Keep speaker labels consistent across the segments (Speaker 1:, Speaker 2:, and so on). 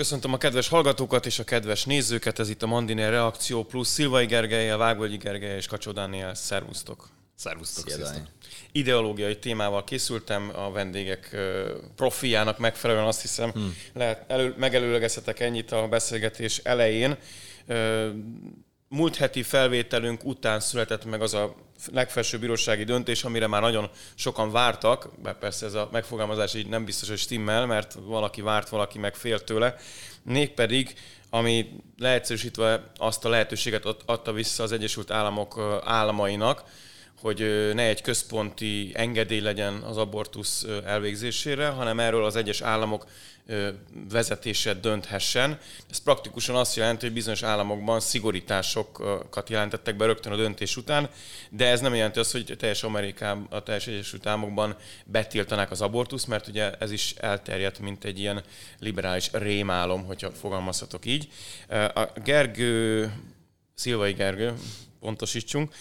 Speaker 1: Köszöntöm a kedves hallgatókat és a kedves nézőket, ez itt a Mandiner Reakció plusz Szilvai Gergely, Vágvölgyi Gergely és Kacsó Dániel. Szervusztok!
Speaker 2: Szervusztok!
Speaker 3: Szia,
Speaker 1: Ideológiai témával készültem, a vendégek profiának megfelelően azt hiszem, hmm. lehet, elő, megelőlegezhetek ennyit a beszélgetés elején. Múlt heti felvételünk után született meg az a legfelsőbb bírósági döntés, amire már nagyon sokan vártak, mert persze ez a megfogalmazás így nem biztos, hogy stimmel, mert valaki várt, valaki meg fél tőle. Mégpedig, ami leegyszerűsítve azt a lehetőséget adta vissza az Egyesült Államok államainak, hogy ne egy központi engedély legyen az abortusz elvégzésére, hanem erről az egyes államok vezetése dönthessen. Ez praktikusan azt jelenti, hogy bizonyos államokban szigorításokat jelentettek be rögtön a döntés után, de ez nem jelenti azt, hogy teljes Amerikában, a teljes Egyesült Államokban betiltanák az abortusz, mert ugye ez is elterjedt, mint egy ilyen liberális rémálom, hogyha fogalmazhatok így. A Gergő, Szilvai Gergő, pontosítsunk,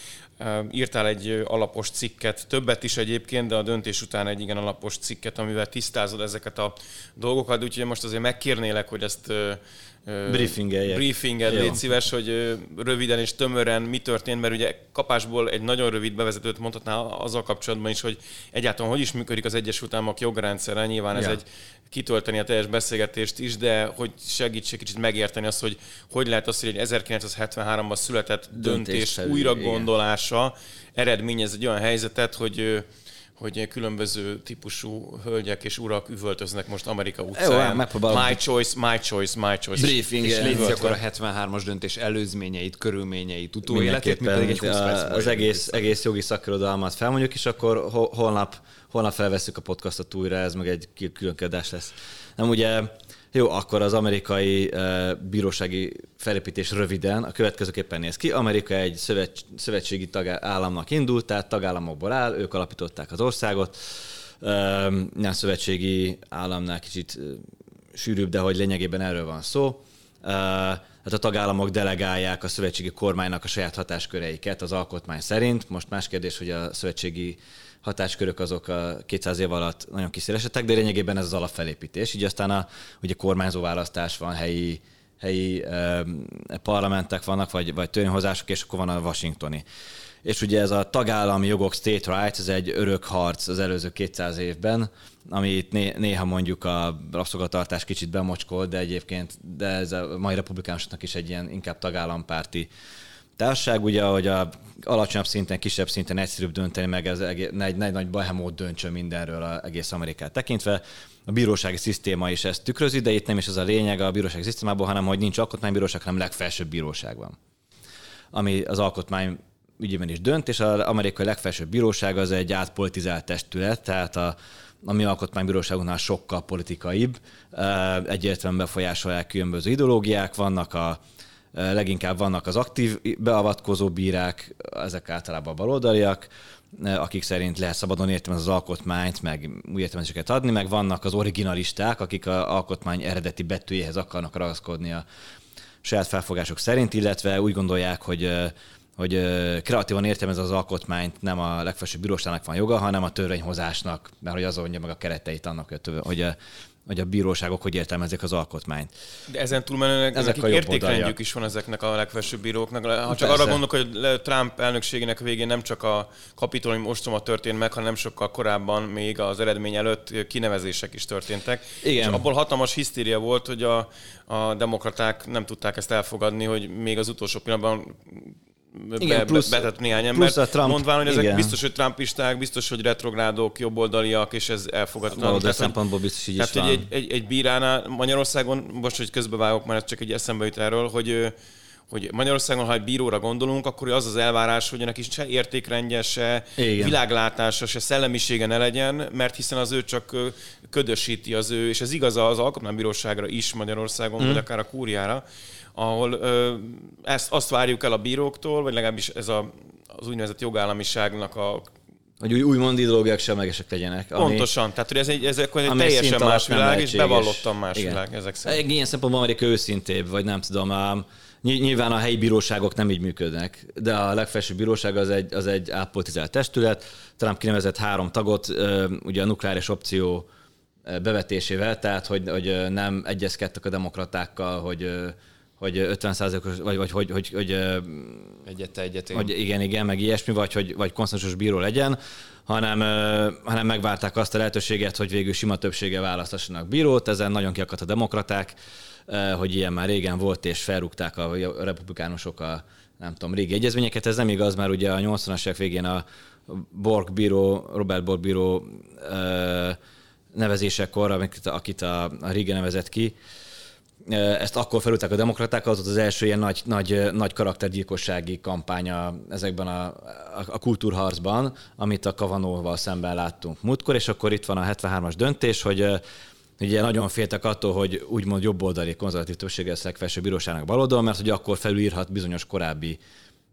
Speaker 1: írtál egy alapos cikket, többet is egyébként, de a döntés után egy igen alapos cikket, amivel tisztázod ezeket a dolgokat, úgyhogy most azért megkérnélek, hogy ezt
Speaker 3: briefingeljek.
Speaker 1: Briefinged, légy szíves, hogy röviden és tömören mi történt, mert ugye kapásból egy nagyon rövid bevezetőt mondhatnál azzal kapcsolatban is, hogy egyáltalán hogy is működik az Egyesült Államok jogrendszere. Nyilván ez ja. egy kitölteni a teljes beszélgetést is, de hogy segíts kicsit megérteni azt, hogy hogy lehet az, hogy egy 1973-ban született döntés, döntés újra gondolása eredményez egy olyan helyzetet, hogy hogy különböző típusú hölgyek és urak üvöltöznek most Amerika utcán. Jó, my choice, my choice, my choice.
Speaker 2: Briefing. És légy akkor a 73-as döntés előzményeit, körülményeit, utóéletét,
Speaker 3: mint pedig egy 20 Az egész, egész jogi szakirodalmat felmondjuk, és akkor holnap, holnap felveszük a podcastot újra, ez meg egy külön kérdés lesz. Nem ugye jó, akkor az amerikai uh, bírósági felépítés röviden a következőképpen néz ki. Amerika egy szövet, szövetségi tagállamnak indult, tehát tagállamokból áll, ők alapították az országot. Uh, nem szövetségi államnál kicsit uh, sűrűbb, de hogy lényegében erről van szó. Uh, hát a tagállamok delegálják a szövetségi kormánynak a saját hatásköreiket az alkotmány szerint. Most más kérdés, hogy a szövetségi hatáskörök azok a 200 év alatt nagyon kiszélesedtek, de lényegében ez az alapfelépítés. Így aztán a ugye kormányzó választás van, helyi, helyi eh, parlamentek vannak, vagy, vagy törvényhozások, és akkor van a washingtoni. És ugye ez a tagállami jogok state rights, ez egy örök harc az előző 200 évben, amit né- néha mondjuk a rabszolgatartás kicsit bemocskol, de egyébként de ez a mai republikánusoknak is egy ilyen inkább tagállampárti társaság, ugye, hogy a alacsonyabb szinten, kisebb szinten egyszerűbb dönteni, meg ez egy nagy, nagy, behemót döntsön mindenről az egész Amerikát tekintve. A bírósági szisztéma is ezt tükrözi, de itt nem is az a lényeg a bírósági szisztémából, hanem hogy nincs alkotmánybíróság, hanem legfelsőbb bíróság van. Ami az alkotmány ügyében is dönt, és az amerikai legfelsőbb bíróság az egy átpolitizált testület, tehát a, a mi alkotmánybíróságunknál sokkal politikaibb, egyértelműen befolyásolják különböző ideológiák, vannak a leginkább vannak az aktív beavatkozó bírák, ezek általában baloldaliak, akik szerint lehet szabadon értelmezni az alkotmányt, meg új értelmezéseket adni, meg vannak az originalisták, akik az alkotmány eredeti betűjéhez akarnak ragaszkodni a saját felfogások szerint, illetve úgy gondolják, hogy hogy kreatívan értelmez az alkotmányt, nem a legfelsőbb bíróságnak van joga, hanem a törvényhozásnak, mert hogy az mondja meg a kereteit annak, hogy a hogy a bíróságok hogy értelmezik az alkotmányt.
Speaker 1: De ezen túlmenőleg Ezek a értékrendjük is van ezeknek a legfelsőbb bíróknak. Ha csak Persze. arra gondolok, hogy Trump elnökségének végén nem csak a kapitolium ostroma történt meg, hanem sokkal korábban, még az eredmény előtt kinevezések is történtek. Igen. És abból hatalmas hisztéria volt, hogy a, a demokraták nem tudták ezt elfogadni, hogy még az utolsó pillanatban igen, plusz, betett néhány ember, Trump, mondván, hogy ezek igen. biztos, hogy trumpisták, biztos, hogy retrográdok, jobboldaliak, és ez elfogadhatatlan.
Speaker 3: De szempontból biztos így
Speaker 1: Tehát,
Speaker 3: is
Speaker 1: van. Egy, egy, egy bíránál Magyarországon, most, hogy közbevágok, mert ez csak egy eszembe jut erről, hogy hogy Magyarországon, ha egy bíróra gondolunk, akkor az az elvárás, hogy neki se értékrendje, se Igen. világlátása, se szellemisége ne legyen, mert hiszen az ő csak ködösíti az ő, és ez igaz az alkotmánybíróságra is Magyarországon, mm. vagy akár a kúriára, ahol ö, ezt, azt várjuk el a bíróktól, vagy legalábbis ez a, az úgynevezett jogállamiságnak a
Speaker 3: hogy új, úgymond ideológiák semlegesek legyenek.
Speaker 1: Ami, Pontosan, tehát hogy ez egy, ez egy teljesen más világ, és bevallottan más Igen. világ ezek szerint.
Speaker 3: Ilyen szempontból Amerika őszintébb, vagy nem tudom, ám, nyilván a helyi bíróságok nem így működnek, de a legfelsőbb bíróság az egy, az egy átpolitizált testület. Trump kinevezett három tagot, ugye a nukleáris opció bevetésével, tehát hogy, hogy nem egyezkedtek a demokratákkal, hogy hogy 50 os vagy, vagy hogy, hogy, hogy,
Speaker 2: egyet egyet
Speaker 3: hogy igen, igen, meg ilyesmi, vagy hogy vagy konszenzusos bíró legyen, hanem, hanem megvárták azt a lehetőséget, hogy végül sima többsége választassanak bírót, ezen nagyon kiakadt a demokraták, hogy ilyen már régen volt, és felrúgták a republikánusok a nem tudom, régi egyezményeket. Ez nem igaz, mert ugye a 80-as évek végén a Borg bíró, Robert Borg bíró nevezésekor, akit, akit a, a Riga nevezett ki, ezt akkor felültek a demokraták, az volt az első ilyen nagy, nagy, nagy karaktergyilkossági kampánya ezekben a, a, a kultúrharcban, amit a Kavanóval szemben láttunk múltkor, és akkor itt van a 73-as döntés, hogy ugye nagyon féltek attól, hogy úgymond jobboldali konzervatív többsége lesz legfelsőbb bíróságnak baloldal, mert hogy akkor felülírhat bizonyos korábbi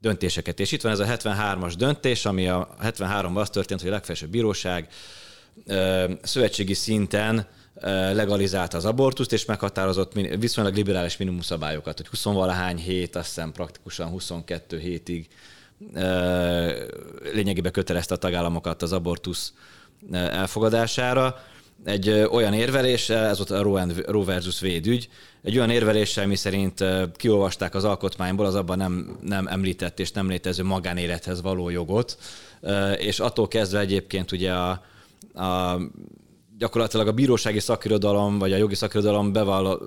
Speaker 3: döntéseket. És itt van ez a 73-as döntés, ami a 73-ban az történt, hogy a legfelsőbb bíróság szövetségi szinten legalizálta az abortuszt, és meghatározott viszonylag liberális minimumszabályokat, hogy 20-valahány hét, azt hiszem praktikusan 22 hétig lényegében kötelezte a tagállamokat az abortusz elfogadására. Egy olyan érveléssel, ez volt a Roe versus Wade ügy, egy olyan érveléssel, mi szerint kiolvasták az alkotmányból az abban nem, nem említett és nem létező magánélethez való jogot, és attól kezdve egyébként ugye a, a gyakorlatilag a bírósági szakirodalom, vagy a jogi szakirodalom bevall,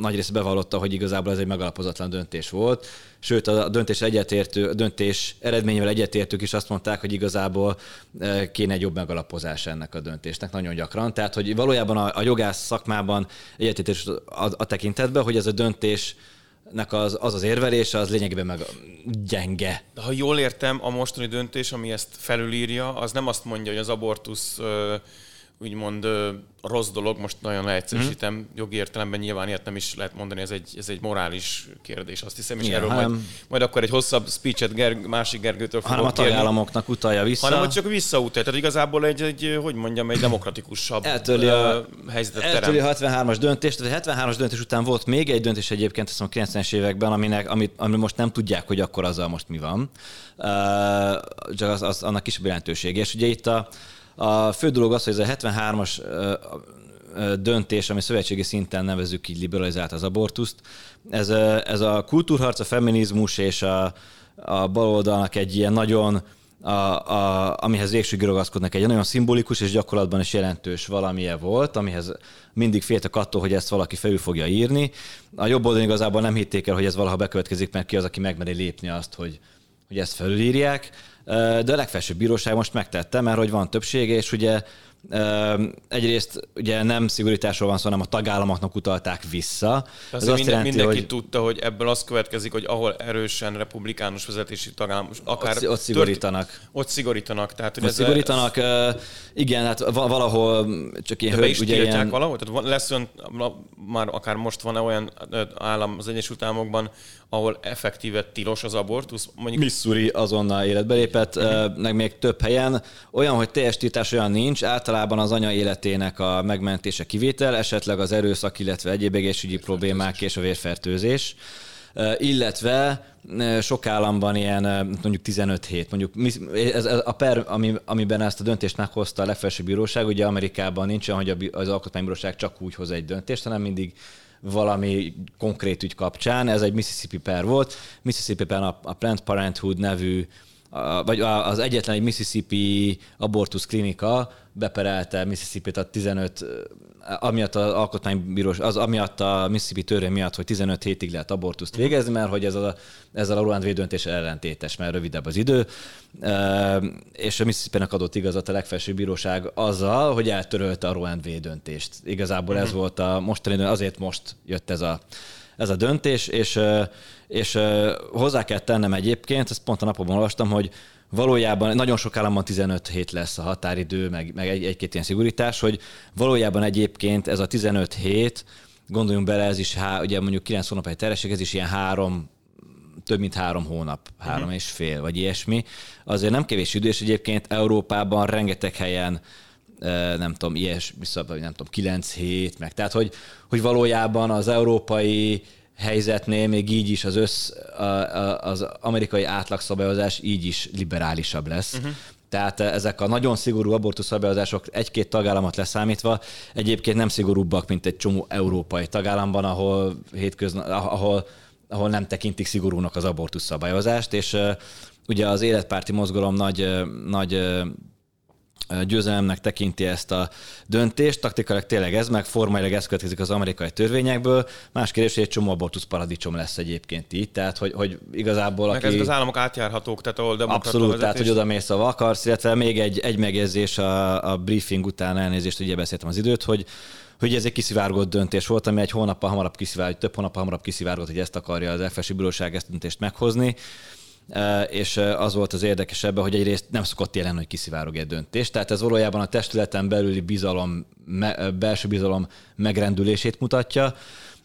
Speaker 3: nagy rész bevallotta, hogy igazából ez egy megalapozatlan döntés volt. Sőt, a döntés, egyetértő, a döntés eredményével egyetértők is azt mondták, hogy igazából e, kéne egy jobb megalapozás ennek a döntésnek nagyon gyakran. Tehát, hogy valójában a, a jogász szakmában egyetértés a, a tekintetben, hogy ez a döntés nek az, az az érvelése, az lényegében meg gyenge.
Speaker 1: De ha jól értem, a mostani döntés, ami ezt felülírja, az nem azt mondja, hogy az abortusz úgymond rossz dolog, most nagyon leegyszerűsítem, mm. jogi értelemben nyilván ilyet nem is lehet mondani, ez egy, ez egy morális kérdés, azt hiszem, és Igen, erről hanem, majd, majd akkor egy hosszabb speechet Gerg, másik Gergőtől fogok
Speaker 3: Hanem a tagállamoknak kérni, utalja vissza.
Speaker 1: Hanem, hogy csak visszautalja, tehát igazából egy, egy, hogy mondjam, egy demokratikusabb eltörli a, helyzetet
Speaker 3: eltörli a 73-as döntést, tehát a 73-as döntés után volt még egy döntés egyébként, azt mondom, 90-es években, aminek, amit, amit most nem tudják, hogy akkor azzal most mi van. Uh, csak az, az, annak kisebb jelentősége. És ugye itt a, a fő dolog az, hogy ez a 73-as döntés, ami szövetségi szinten nevezük így liberalizált az abortuszt, ez, ez a kultúrharc, a feminizmus és a, a baloldalnak egy ilyen nagyon a, a, amihez végsőgig ragaszkodnak egy nagyon szimbolikus és gyakorlatban is jelentős valamilyen volt, amihez mindig féltek attól, hogy ezt valaki felül fogja írni. A jobb oldalon igazából nem hitték el, hogy ez valaha bekövetkezik, mert ki az, aki megmeri lépni azt, hogy, hogy ezt felülírják de a legfelsőbb bíróság most megtette, mert hogy van többsége, és ugye egyrészt ugye nem szigorításról van szó, hanem a tagállamoknak utalták vissza.
Speaker 1: Ez azt minden, jelenti, mindenki hogy... tudta, hogy ebből az következik, hogy ahol erősen republikánus vezetési tagállam, akár...
Speaker 3: Ott, ott szigorítanak.
Speaker 1: Tört, ott szigorítanak. Tehát,
Speaker 3: hogy ott ez szigorítanak, ez... igen, hát valahol csak ilyen...
Speaker 1: De be is ugye ilyen... valahol? Tehát lesz ön, már akár most van-e olyan állam az Egyesült Államokban, ahol effektíve tilos az abortusz.
Speaker 3: Mondjuk... Missouri azonnal életbe lépett, uh-huh. meg még több helyen. Olyan, hogy teljes tiltás olyan nincs, általában az anya életének a megmentése kivétel, esetleg az erőszak, illetve egyéb egészségügyi problémák és a vérfertőzés illetve sok államban ilyen mondjuk 15 hét, mondjuk ez, a per, ami, amiben ezt a döntést meghozta a legfelsőbb bíróság, ugye Amerikában nincs olyan, hogy az alkotmánybíróság csak úgy hoz egy döntést, hanem mindig valami konkrét ügy kapcsán. Ez egy Mississippi per volt. Mississippi-ben a, a Planned Parenthood nevű vagy az egyetlen egy Mississippi abortusz klinika beperelte Mississippi-t a 15, amiatt az alkotmánybírós, az amiatt a Mississippi törvény miatt, hogy 15 hétig lehet abortuszt végezni, mert hogy ez a, ezzel a Roland döntés ellentétes, mert rövidebb az idő, és a Mississippi-nek adott igazat a legfelsőbb bíróság azzal, hogy eltörölte a Roland döntést. Igazából ez mhm. volt a mostani, azért most jött ez a, ez a döntés, és, és hozzá kell tennem egyébként, ezt pont a napokban olvastam, hogy valójában nagyon sok államban 15 hét lesz a határidő, meg, meg egy, egy-két ilyen szigorítás, hogy valójában egyébként ez a 15 hét, gondoljunk bele, ez is, há, ugye mondjuk 9 hónap egy terhesség, ez is ilyen három több mint három hónap, három uh-huh. és fél, vagy ilyesmi. Azért nem kevés idő, és egyébként Európában rengeteg helyen nem tudom, ilyes, nem tudom, kilenc hét, meg tehát, hogy, hogy valójában az európai helyzetnél még így is az, össz, az amerikai átlagszabályozás így is liberálisabb lesz. Uh-huh. Tehát ezek a nagyon szigorú abortuszabályozások egy-két tagállamot leszámítva egyébként nem szigorúbbak, mint egy csomó európai tagállamban, ahol hétköznap, ahol, ahol nem tekintik szigorúnak az abortusz szabályozást, és ugye az életpárti mozgalom nagy, nagy győzelemnek tekinti ezt a döntést, taktikailag tényleg ez, meg formailag ez következik az amerikai törvényekből. Más kérdés, hogy egy csomó abortusz paradicsom lesz egyébként így, tehát hogy, hogy igazából
Speaker 1: meg
Speaker 3: aki...
Speaker 1: ezek az államok átjárhatók, tehát ahol
Speaker 3: Abszolút, vezetés... tehát hogy oda mész, a akarsz, illetve még egy, egy megjegyzés a, a briefing után elnézést, ugye beszéltem az időt, hogy hogy ez egy kiszivárgott döntés volt, ami egy hónappal hamarabb kiszivárgott, több hónappal hamarabb kiszivárgott, hogy ezt akarja az FSI bíróság ezt döntést meghozni és az volt az érdekes ebben, hogy egyrészt nem szokott jelen, hogy kiszivárog egy döntés. Tehát ez valójában a testületen belüli bizalom, belső bizalom megrendülését mutatja,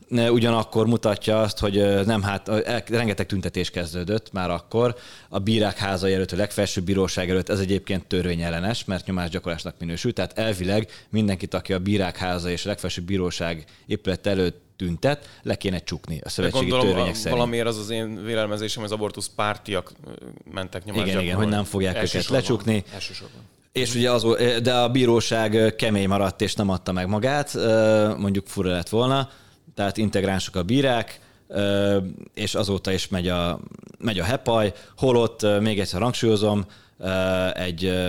Speaker 3: ugyanakkor mutatja azt, hogy nem, hát rengeteg tüntetés kezdődött már akkor. A bírák háza előtt, a legfelsőbb bíróság előtt ez egyébként törvényellenes, mert nyomásgyakorlásnak minősül. Tehát elvileg mindenkit, aki a bírák háza és a legfelsőbb bíróság épület előtt tüntet, le kéne csukni a szövetségi gondolom, törvények szerint.
Speaker 1: Valamiért az az én vélelmezésem, hogy az abortusz pártiak mentek nyomásra.
Speaker 3: Igen, igen, hogy nem fogják őket lecsukni. Elsősorban. És ugye az, de a bíróság kemény maradt és nem adta meg magát, mondjuk fura lett volna, tehát integránsok a bírák, és azóta is megy a, megy a hepaj, holott, még egyszer hangsúlyozom, egy,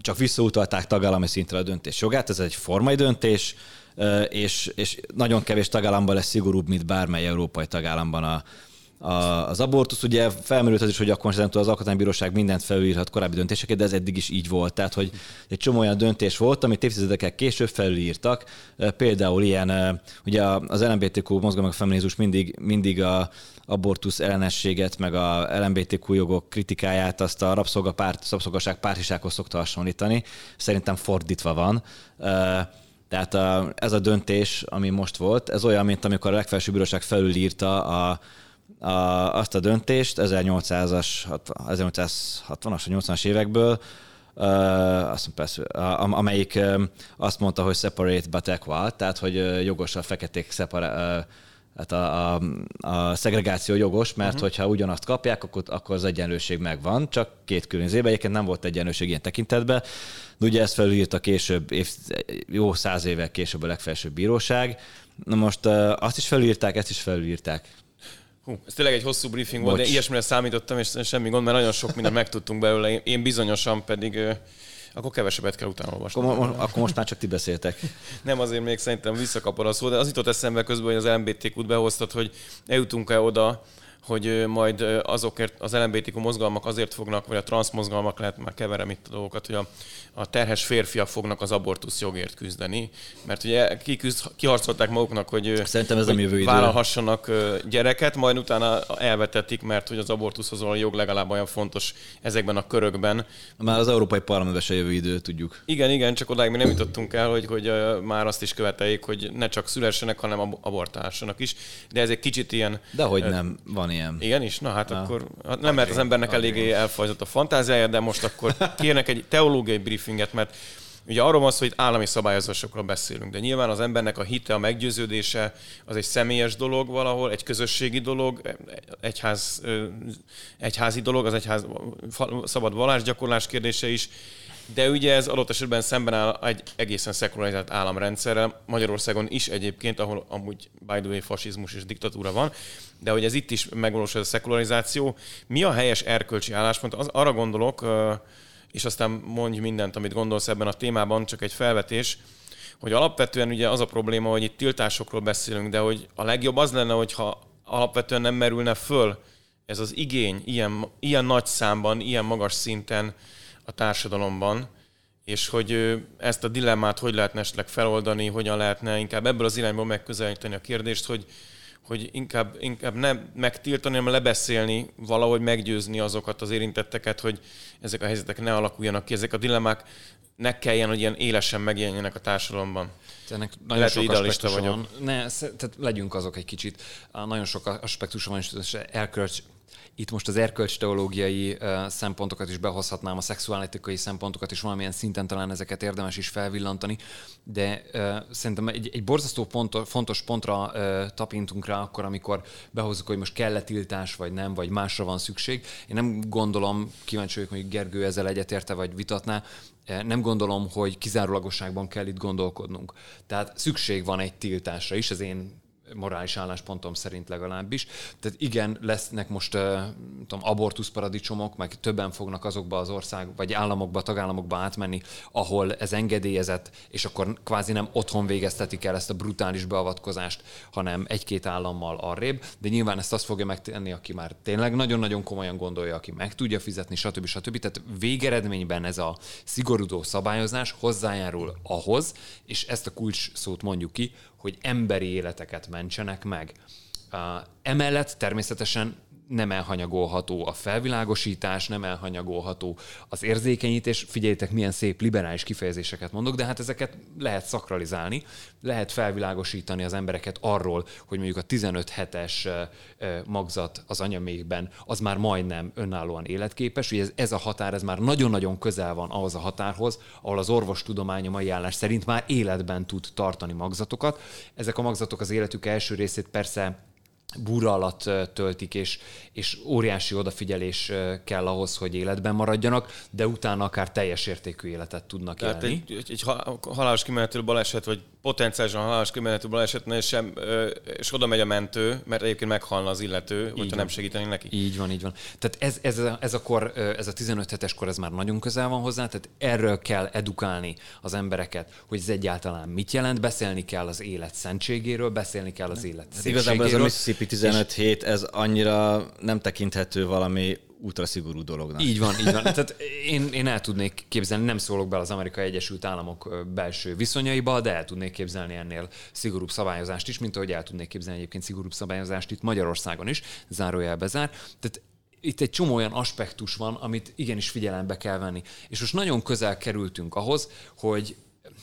Speaker 3: csak visszautalták tagállami szintre a döntés jogát, ez egy formai döntés, és, és nagyon kevés tagállamban lesz szigorúbb, mint bármely európai tagállamban a, a, az abortusz. Ugye felmerült az is, hogy akkor az Alkotmánybíróság mindent felülírhat korábbi döntéseket, de ez eddig is így volt. Tehát, hogy egy csomó olyan döntés volt, amit évtizedekkel később felülírtak. Például ilyen, ugye az LMBTQ mozgalmak feminizmus mindig, mindig a abortusz ellenességet, meg a LMBTQ jogok kritikáját, azt a rabszolgapárt, rabszolgaság pártisághoz szokta hasonlítani. Szerintem fordítva van. Tehát a, ez a döntés, ami most volt, ez olyan, mint amikor a legfelsőbb bíróság felülírta a, a, azt a döntést 1800-as, 1860-as, 80-as évekből, uh, azt persze, amelyik uh, azt mondta, hogy separate but equal, tehát hogy uh, jogos a feketék szepara, uh, hát a, a, a szegregáció jogos, mert uh-huh. hogyha ugyanazt kapják, akkor, akkor az egyenlőség megvan, csak két külön Egyébként nem volt egyenlőség ilyen tekintetben. De ugye ezt felülírta később, év, jó száz évek később a legfelsőbb bíróság. Na most azt is felülírták, ezt is felülírták.
Speaker 1: Hú, ez tényleg egy hosszú briefing Bocs. volt, de ilyesmire számítottam, és semmi gond, mert nagyon sok mindent megtudtunk belőle. Én bizonyosan pedig akkor kevesebbet kell utána olvasni.
Speaker 3: Akkor, mo- akkor most már csak ti beszéltek.
Speaker 1: Nem, azért még szerintem visszakapod a szó, de az jutott eszembe közben, hogy az LMBTQ-t behoztad, hogy eljutunk-e oda, hogy majd azokért az LMBTQ mozgalmak azért fognak, vagy a transz mozgalmak lehet, már keverem itt a dolgokat, hogy a, a terhes férfiak fognak az abortusz jogért küzdeni, mert ugye kiküzd, kiharcolták maguknak, hogy,
Speaker 3: Szerintem ez
Speaker 1: hogy
Speaker 3: nem jövő idő.
Speaker 1: vállalhassanak gyereket, majd utána elvetetik, mert hogy az abortuszhoz való jog legalább olyan fontos ezekben a körökben.
Speaker 3: Már az Európai Parlamentben se jövő idő, tudjuk.
Speaker 1: Igen, igen, csak odáig mi nem jutottunk el, hogy, hogy már azt is követeljék, hogy ne csak szülessenek, hanem abortálhassanak is. De ez egy kicsit ilyen...
Speaker 3: De hogy nem, van ilyen.
Speaker 1: Igen is? Na hát Na. akkor hát nem, mert az embernek eléggé elfajzott a fantáziája, de most akkor kérnek egy teológiai briefinget, mert Ugye arról van szó, hogy állami szabályozásokról beszélünk, de nyilván az embernek a hite, a meggyőződése az egy személyes dolog valahol, egy közösségi dolog, egyház, egyházi dolog, az egyház szabad vallásgyakorlás kérdése is, de ugye ez adott esetben szemben áll egy egészen szekularizált államrendszerrel, Magyarországon is egyébként, ahol amúgy by the way fasizmus és diktatúra van, de hogy ez itt is megvalósul a szekularizáció. Mi a helyes erkölcsi álláspont? Az, arra gondolok, és aztán mondj mindent, amit gondolsz ebben a témában, csak egy felvetés, hogy alapvetően ugye az a probléma, hogy itt tiltásokról beszélünk, de hogy a legjobb az lenne, hogyha alapvetően nem merülne föl ez az igény ilyen, ilyen nagy számban, ilyen magas szinten a társadalomban, és hogy ezt a dilemmát hogy lehetne esetleg feloldani, hogyan lehetne inkább ebből az irányból megközelíteni a kérdést, hogy, hogy inkább, inkább nem megtiltani, hanem lebeszélni, valahogy meggyőzni azokat az érintetteket, hogy ezek a helyzetek ne alakuljanak ki. Ezek a dilemmák ne kelljen, hogy ilyen élesen megjelenjenek a társadalomban.
Speaker 2: Ennek nagyon Lehet, sok idealista vagyok. Van. Ne, tehát legyünk azok egy kicsit. Nagyon sok aspektusa van, és erkölcs, itt most az erkölcsteológiai szempontokat is behozhatnám, a szexuálitikai szempontokat is valamilyen szinten talán ezeket érdemes is felvillantani, de uh, szerintem egy, egy borzasztó pont, fontos pontra uh, tapintunk rá akkor, amikor behozzuk, hogy most kell-e tiltás, vagy nem, vagy másra van szükség. Én nem gondolom, kíváncsi vagyok, hogy Gergő ezzel egyetérte, vagy vitatná, nem gondolom, hogy kizárólagosságban kell itt gondolkodnunk. Tehát szükség van egy tiltásra is, az én morális álláspontom szerint legalábbis. Tehát igen, lesznek most tudom, abortusz paradicsomok, meg többen fognak azokba az ország, vagy államokba, tagállamokba átmenni, ahol ez engedélyezett, és akkor kvázi nem otthon végeztetik el ezt a brutális beavatkozást, hanem egy-két állammal arrébb, de nyilván ezt azt fogja megtenni, aki már tényleg nagyon-nagyon komolyan gondolja, aki meg tudja fizetni, stb. stb. Tehát végeredményben ez a szigorúdó szabályozás hozzájárul ahhoz, és ezt a kulcs szót mondjuk ki, hogy emberi életeket mentsenek meg. Emellett természetesen nem elhanyagolható a felvilágosítás, nem elhanyagolható az érzékenyítés. Figyeljétek, milyen szép liberális kifejezéseket mondok, de hát ezeket lehet szakralizálni, lehet felvilágosítani az embereket arról, hogy mondjuk a 15 hetes magzat az anyamékben az már majdnem önállóan életképes, hogy ez, ez a határ, ez már nagyon-nagyon közel van ahhoz a határhoz, ahol az orvostudomány a mai állás szerint már életben tud tartani magzatokat. Ezek a magzatok az életük első részét persze búra alatt töltik, és, és óriási odafigyelés kell ahhoz, hogy életben maradjanak, de utána akár teljes értékű életet tudnak Tehát élni.
Speaker 1: Egy, egy, egy halálos kimenetű baleset, vagy potenciálisan halálos kimenetű baleset, sem, és oda megy a mentő, mert egyébként meghalna az illető, így hogyha van. nem segíteni neki.
Speaker 2: Így van, így van. Tehát ez, ez, a, ez, a kor, ez a 15 hetes kor, ez már nagyon közel van hozzá, tehát erről kell edukálni az embereket, hogy ez egyáltalán mit jelent, beszélni kell az élet szentségéről, beszélni kell az élet hát
Speaker 3: Igazából ez a Mississippi 15 hét, ez annyira nem tekinthető valami ultra szigorú dolognak.
Speaker 2: Így van, így van. Tehát én, én el tudnék képzelni, nem szólok bele az Amerikai Egyesült Államok belső viszonyaiba, de el tudnék képzelni ennél szigorúbb szabályozást is, mint ahogy el tudnék képzelni egyébként szigorúbb szabályozást itt Magyarországon is, zárójelbe zár. Tehát itt egy csomó olyan aspektus van, amit igenis figyelembe kell venni. És most nagyon közel kerültünk ahhoz, hogy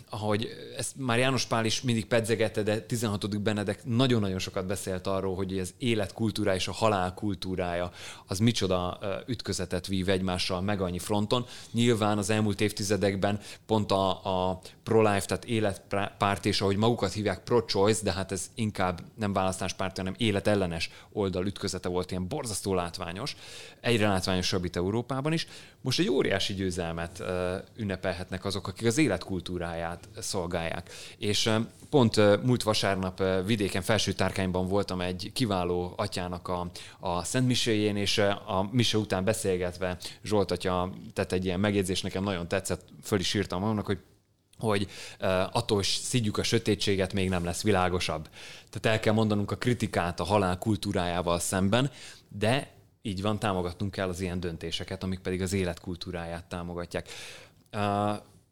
Speaker 2: ahogy ezt már János Pál is mindig pedzegette, de 16. Benedek nagyon-nagyon sokat beszélt arról, hogy az élet kultúrája és a halál kultúrája az micsoda ütközetet vív egymással meg annyi fronton. Nyilván az elmúlt évtizedekben pont a, a pro-life, tehát életpárt és ahogy magukat hívják pro-choice, de hát ez inkább nem választáspárt, hanem életellenes oldal ütközete volt, ilyen borzasztó látványos, egyre látványosabb itt Európában is. Most egy óriási győzelmet ünnepelhetnek azok, akik az életkultúráját szolgálják. És pont múlt vasárnap vidéken, felső tárkányban voltam egy kiváló atyának a, a Szent Miséjén, és a mise után beszélgetve Zsolt atya tett egy ilyen megjegyzés, nekem nagyon tetszett, föl is írtam annak, hogy hogy attól, szidjuk a sötétséget, még nem lesz világosabb. Tehát el kell mondanunk a kritikát a halál kultúrájával szemben, de így van, támogatnunk kell az ilyen döntéseket, amik pedig az életkultúráját támogatják. Uh,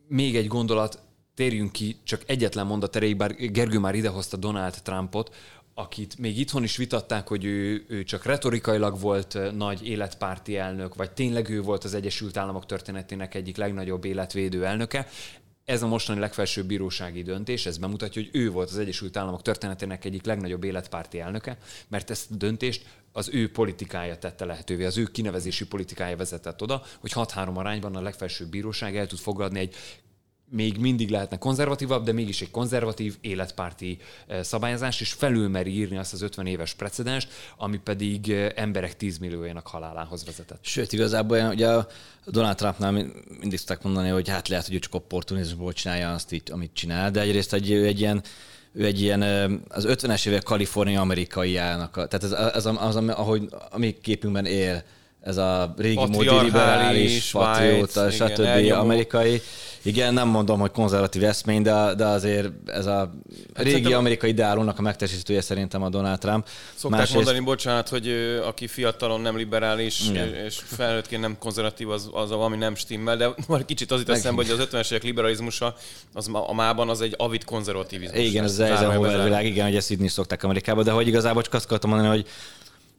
Speaker 2: még egy gondolat, térjünk ki, csak egyetlen mondat erejéig, bár Gergő már idehozta Donald Trumpot, akit még itthon is vitatták, hogy ő, ő csak retorikailag volt nagy életpárti elnök, vagy tényleg ő volt az Egyesült Államok történetének egyik legnagyobb életvédő elnöke. Ez a mostani legfelsőbb bírósági döntés, ez bemutatja, hogy ő volt az Egyesült Államok történetének egyik legnagyobb életpárti elnöke, mert ezt a döntést az ő politikája tette lehetővé, az ő kinevezési politikája vezetett oda, hogy 6-3 arányban a legfelsőbb bíróság el tud fogadni egy még mindig lehetne konzervatívabb, de mégis egy konzervatív életpárti eh, szabályozás, és felülmeri írni azt az 50 éves precedenst, ami pedig eh, emberek 10 milliójának halálához vezetett.
Speaker 3: Sőt, igazából ugye a Donald Trumpnál mindig szokták mondani, hogy hát lehet, hogy ő csak opportunizmusból csinálja azt, így, amit csinál, de egyrészt egy, egy ilyen ő egy ilyen, eh, az 50-es évek kalifornia amerikaiának, tehát ez, az, az, az, ahogy a mi képünkben él, ez a régi multiliberális, patrióta, stb. amerikai. Igen, nem mondom, hogy konzervatív eszmény, de, de azért ez a hát régi amerikai ideálónak a megtestésítője szerintem a Donald Trump.
Speaker 1: Szokták Másrészt... mondani, bocsánat, hogy aki fiatalon nem liberális, Igen. és felnőttként nem konzervatív, az, az a valami nem stimmel, de már kicsit az itt eszembe, hogy az 50-es évek liberalizmusa az a mában az egy avid konzervativizmus.
Speaker 3: Igen, ez a világ, igen, hogy ezt így is szokták Amerikában, de hogy igazából csak azt akartam mondani, hogy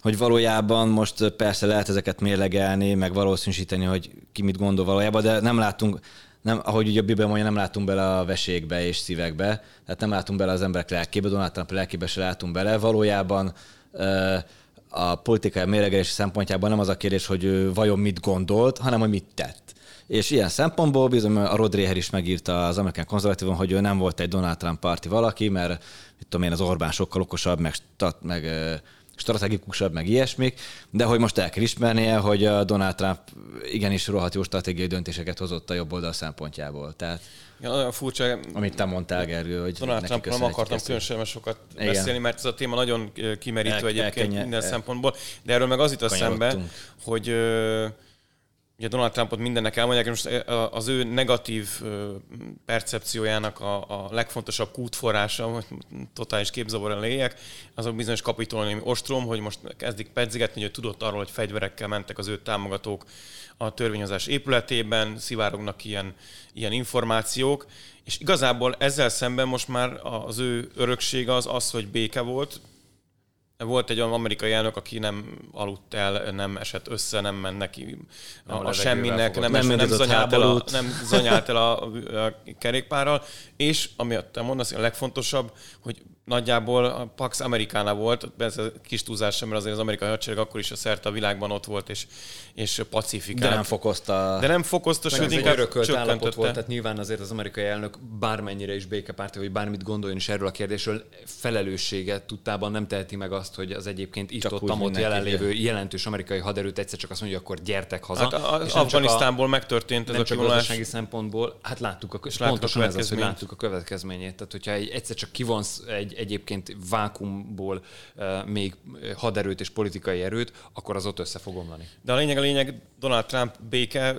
Speaker 3: hogy valójában most persze lehet ezeket mérlegelni, meg valószínűsíteni, hogy ki mit gondol valójában, de nem látunk, nem, ahogy ugye a Biblia mondja, nem látunk bele a veségbe és szívekbe, tehát nem látunk bele az emberek lelkébe, Donald Trump lelkébe se látunk bele. Valójában a politikai méregelési szempontjában nem az a kérdés, hogy ő vajon mit gondolt, hanem hogy mit tett. És ilyen szempontból bizony a Rod Reher is megírta az amerikán konzervatívon, hogy ő nem volt egy Donald Trump parti valaki, mert mit tudom én, az Orbán sokkal okosabb, meg, meg stratégikusabb, meg ilyesmik, de hogy most el kell ismernie, hogy a Donald Trump igenis rohadt jó stratégiai döntéseket hozott a jobb oldal szempontjából. Tehát,
Speaker 1: ja, olyan furcsa,
Speaker 3: amit te mondtál, Gergő, hogy
Speaker 1: Donald Trump nem akartam különösen sokat Igen. beszélni, mert ez a téma nagyon kimerítő el, egyébként el, minden el, szempontból, de erről meg az itt a szembe, hogy ugye Donald Trumpot mindennek elmondják, most az ő negatív percepciójának a, a legfontosabb kútforrása, hogy totális képzavar léjek, azok bizonyos kapitolni ostrom, hogy most kezdik pedzigetni, hogy tudott arról, hogy fegyverekkel mentek az ő támogatók a törvényhozás épületében, szivárognak ilyen, ilyen információk, és igazából ezzel szemben most már az ő öröksége az az, hogy béke volt, volt egy olyan amerikai elnök, aki nem aludt el, nem esett össze, nem ment neki a, a semminek, nem, nem, nem, zanyált el a, nem zanyált el a, a kerékpárral, és ami te mondasz, a legfontosabb, hogy nagyjából a Pax Americana volt, ez a kis túlzás sem, mert azért az amerikai hadsereg akkor is a szerte a világban ott volt, és, és pacifikált.
Speaker 3: De nem fokozta.
Speaker 1: De nem fokozta, sőt inkább
Speaker 2: állapot volt, tehát nyilván azért az amerikai elnök bármennyire is békepárti, vagy bármit gondoljon is erről a kérdésről, felelősséget tudtában nem teheti meg azt, hogy az egyébként itt ott ott jelenlévő jelentős amerikai haderőt egyszer csak azt mondja, hogy akkor gyertek haza. Hát
Speaker 1: a, és Afganisztánból a, megtörtént ez
Speaker 2: nem
Speaker 1: a
Speaker 2: csak gazdasági szempontból, hát láttuk a, pontosan a ez az, hogy láttuk a következményét. Tehát, hogyha egy, egyszer csak kivonsz egy egyébként vákumból még haderőt és politikai erőt, akkor az ott össze fog omlani.
Speaker 1: De a lényeg a lényeg, Donald Trump béke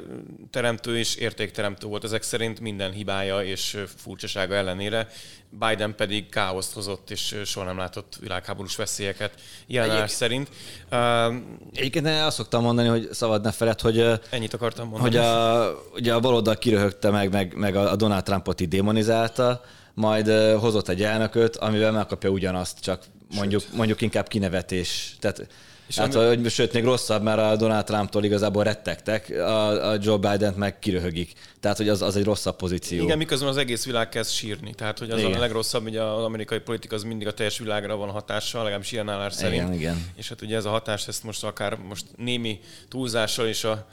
Speaker 1: teremtő és értékteremtő volt ezek szerint minden hibája és furcsasága ellenére. Biden pedig káoszt hozott, és soha nem látott világháborús veszélyeket jelenás szerint.
Speaker 3: Uh, Egyébként azt szoktam mondani, hogy szabad ne feled, hogy,
Speaker 1: ennyit akartam mondani.
Speaker 3: hogy a, ugye a baloldal kiröhögte meg, meg, meg a Donald Trumpot így démonizálta, majd hozott egy elnököt, amivel megkapja ugyanazt, csak mondjuk, mondjuk inkább kinevetés. Tehát és hát, ami... hogy, sőt, még rosszabb, mert a Donald Trumptól igazából rettegtek, a, a Joe biden meg kiröhögik. Tehát, hogy az, az egy rosszabb pozíció.
Speaker 1: Igen, miközben az egész világ kezd sírni. Tehát, hogy az igen. a legrosszabb, hogy az amerikai politika az mindig a teljes világra van hatással, legalábbis ilyen állás szerint.
Speaker 3: Igen, igen.
Speaker 1: És hát ugye ez a hatás, ezt most akár most némi túlzással és a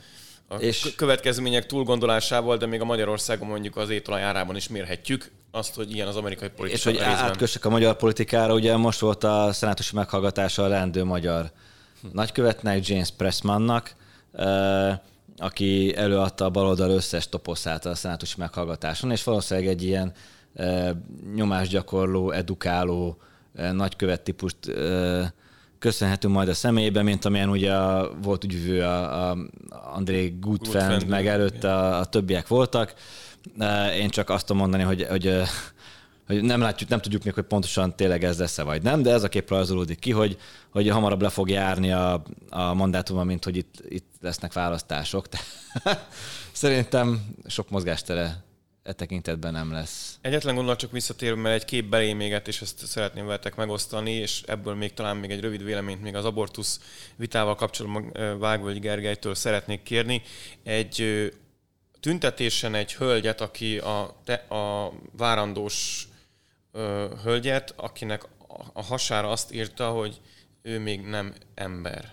Speaker 1: a és következmények túlgondolásával, de még a Magyarországon mondjuk az étolaj árában is mérhetjük azt, hogy ilyen az amerikai politika.
Speaker 3: És hogy átkössek a magyar politikára, ugye most volt a szenátusi meghallgatása a leendő magyar hm. nagykövetnek, James Pressmannak, aki előadta a baloldal összes toposzát a szenátusi meghallgatáson, és valószínűleg egy ilyen nyomásgyakorló, edukáló nagykövet típust köszönhető majd a személyében, mint amilyen ugye a, volt ügyvő a, a André Goodfriend, meg előtte a, a többiek voltak. Én csak azt tudom mondani, hogy, hogy hogy nem látjuk, nem tudjuk még, hogy pontosan tényleg ez lesz-e vagy nem, de ez a kép rajzolódik ki, hogy, hogy hamarabb le fog járni a, a mandátuma, mint hogy itt, itt lesznek választások. Szerintem sok mozgástere e tekintetben nem lesz.
Speaker 1: Egyetlen gondolat csak visszatérve, mert egy kép belém még és ezt szeretném veletek megosztani, és ebből még talán még egy rövid véleményt még az abortusz vitával kapcsolatban Vágvölgyi Gergelytől szeretnék kérni. Egy tüntetésen egy hölgyet, aki a, te, a várandós ö, hölgyet, akinek a hasára azt írta, hogy ő még nem ember.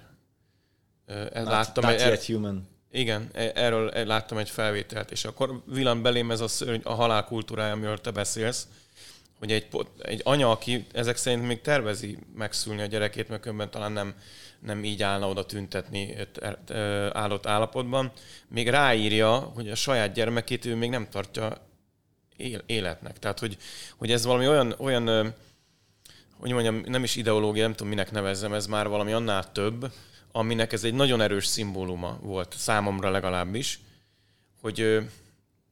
Speaker 3: Not, láttam not egy, yet human.
Speaker 1: Igen, e- erről e- láttam egy felvételt, és akkor villan belém ez a, szörny, a halál amiről te beszélsz, hogy egy, egy anya, aki ezek szerint még tervezi megszülni a gyerekét, mert különben talán nem, nem így állna oda tüntetni állott állapotban, még ráírja, hogy a saját gyermekét ő még nem tartja életnek. Tehát, hogy, hogy ez valami olyan, olyan hogy mondjam, nem is ideológia, nem tudom, minek nevezzem, ez már valami annál több, aminek ez egy nagyon erős szimbóluma volt, számomra legalábbis, hogy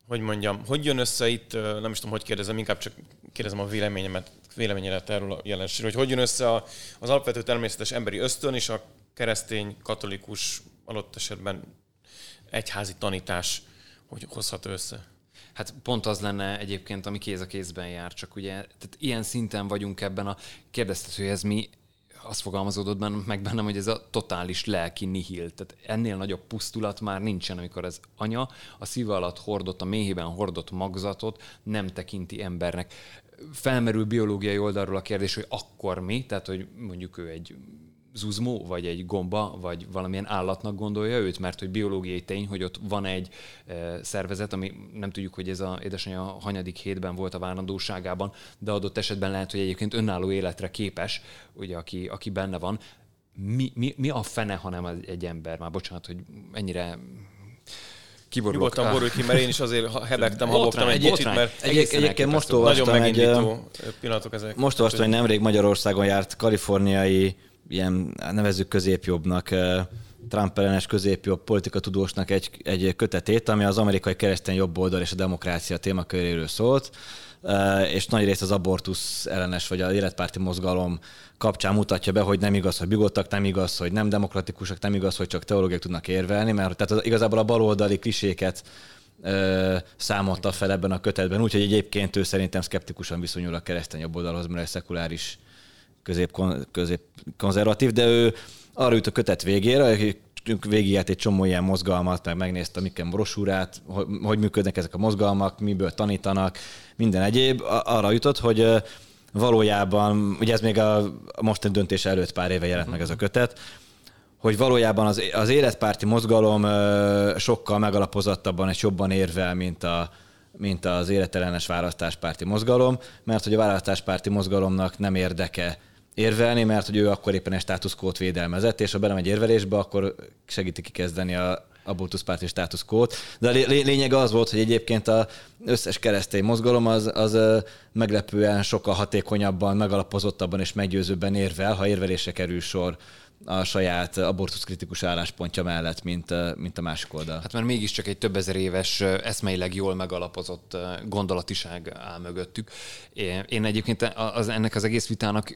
Speaker 1: hogy mondjam, hogy jön össze itt, nem is tudom, hogy kérdezem, inkább csak kérdezem a véleményemet, véleményemet erről a jelenségről, hogy hogy jön össze az alapvető természetes emberi ösztön és a keresztény, katolikus, adott esetben egyházi tanítás, hogy hozhat össze.
Speaker 2: Hát pont az lenne egyébként, ami kéz a kézben jár, csak ugye tehát ilyen szinten vagyunk ebben a kérdeztető, hogy ez mi az fogalmazódott bennem, meg bennem, hogy ez a totális lelki nihil. Tehát ennél nagyobb pusztulat már nincsen, amikor az anya a szíve alatt hordott, a méhében hordott magzatot nem tekinti embernek. Felmerül biológiai oldalról a kérdés, hogy akkor mi, tehát hogy mondjuk ő egy zuzmó, vagy egy gomba, vagy valamilyen állatnak gondolja őt, mert hogy biológiai tény, hogy ott van egy e, szervezet, ami nem tudjuk, hogy ez a édesanyja hanyadik hétben volt a várandóságában, de adott esetben lehet, hogy egyébként önálló életre képes, ugye, aki, aki benne van. Mi, mi, mi a fene, hanem egy ember? Már bocsánat, hogy ennyire
Speaker 1: kiborulok. Nyugodtan borulj ki, mert én is azért hebegtem, habogtam egy kicsit, mert
Speaker 3: egy, egyébként most olvastam
Speaker 1: nagyon egy, pillanatok ezek.
Speaker 3: Most olvastam, hogy nemrég Magyarországon járt kaliforniai ilyen nevezük középjobbnak, Trump ellenes középjobb politikatudósnak egy, egy kötetét, ami az amerikai keresztény jobb oldal és a demokrácia témaköréről szólt, és nagy rész az abortusz ellenes vagy az életpárti mozgalom kapcsán mutatja be, hogy nem igaz, hogy bigottak, nem igaz, hogy nem demokratikusak, nem igaz, hogy csak teológiák tudnak érvelni, mert tehát az, igazából a baloldali kliséket számolta fel ebben a kötetben, úgyhogy egyébként ő szerintem szkeptikusan viszonyul a keresztény jobb oldalhoz, mert egy szekuláris közép, közép konzervatív, de ő arra jut a kötet végére, végigjárt egy csomó ilyen mozgalmat, meg megnézte a Miken brosúrát, hogy, hogy működnek ezek a mozgalmak, miből tanítanak, minden egyéb. Arra jutott, hogy valójában, ugye ez még a mostani döntés előtt pár éve jelent meg ez a kötet, hogy valójában az, az életpárti mozgalom sokkal megalapozottabban és jobban érvel, mint a, mint az életelenes választáspárti mozgalom, mert hogy a választáspárti mozgalomnak nem érdeke érvelni, mert hogy ő akkor éppen egy státuszkót védelmezett, és ha belemegy érvelésbe, akkor segíti kikezdeni a abortuszpárti státuszkót. De a lényeg az volt, hogy egyébként az összes keresztény mozgalom az, az meglepően sokkal hatékonyabban, megalapozottabban és meggyőzőbben érvel, ha érvelésre kerül sor a saját abortuszkritikus álláspontja mellett, mint, mint a másik oldal.
Speaker 2: Hát mert mégiscsak egy több ezer éves, eszmeileg jól megalapozott gondolatiság áll mögöttük. Én egyébként az, ennek az egész vitának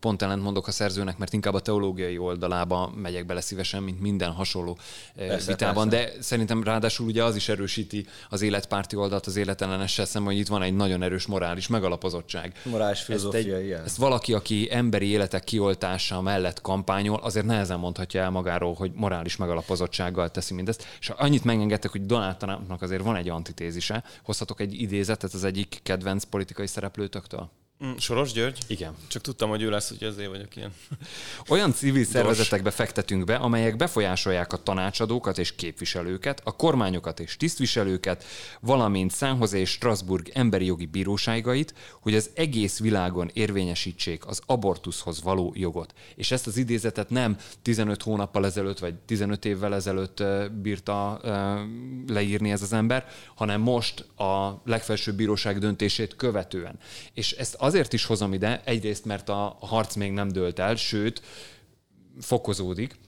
Speaker 2: pont ellent mondok a szerzőnek, mert inkább a teológiai oldalába megyek bele szívesen, mint minden hasonló eh, persze, vitában, persze. de szerintem ráadásul ugye az is erősíti az életpárti oldalt az életellenessel szemben, hogy itt van egy nagyon erős morális megalapozottság.
Speaker 3: Morális filozófia,
Speaker 2: ezt, ezt valaki, aki emberi életek kioltása mellett kampányol, azért nehezen mondhatja el magáról, hogy morális megalapozottsággal teszi mindezt. És annyit megengedtek, hogy Donald Trumpnak azért van egy antitézise. Hozhatok egy idézetet az egyik kedvenc politikai szereplőtöktől?
Speaker 1: Mm, Soros György?
Speaker 2: Igen.
Speaker 1: Csak tudtam, hogy ő lesz, hogy ezért vagyok ilyen.
Speaker 2: Olyan civil szervezetekbe fektetünk be, amelyek befolyásolják a tanácsadókat és képviselőket, a kormányokat és tisztviselőket, valamint San Jose és Strasbourg emberi jogi bíróságait, hogy az egész világon érvényesítsék az abortuszhoz való jogot. És ezt az idézetet nem 15 hónappal ezelőtt, vagy 15 évvel ezelőtt bírta leírni ez az ember, hanem most a legfelsőbb bíróság döntését követően. És ezt azért is hozom ide, egyrészt, mert a harc még nem dőlt el, sőt, fokozódik.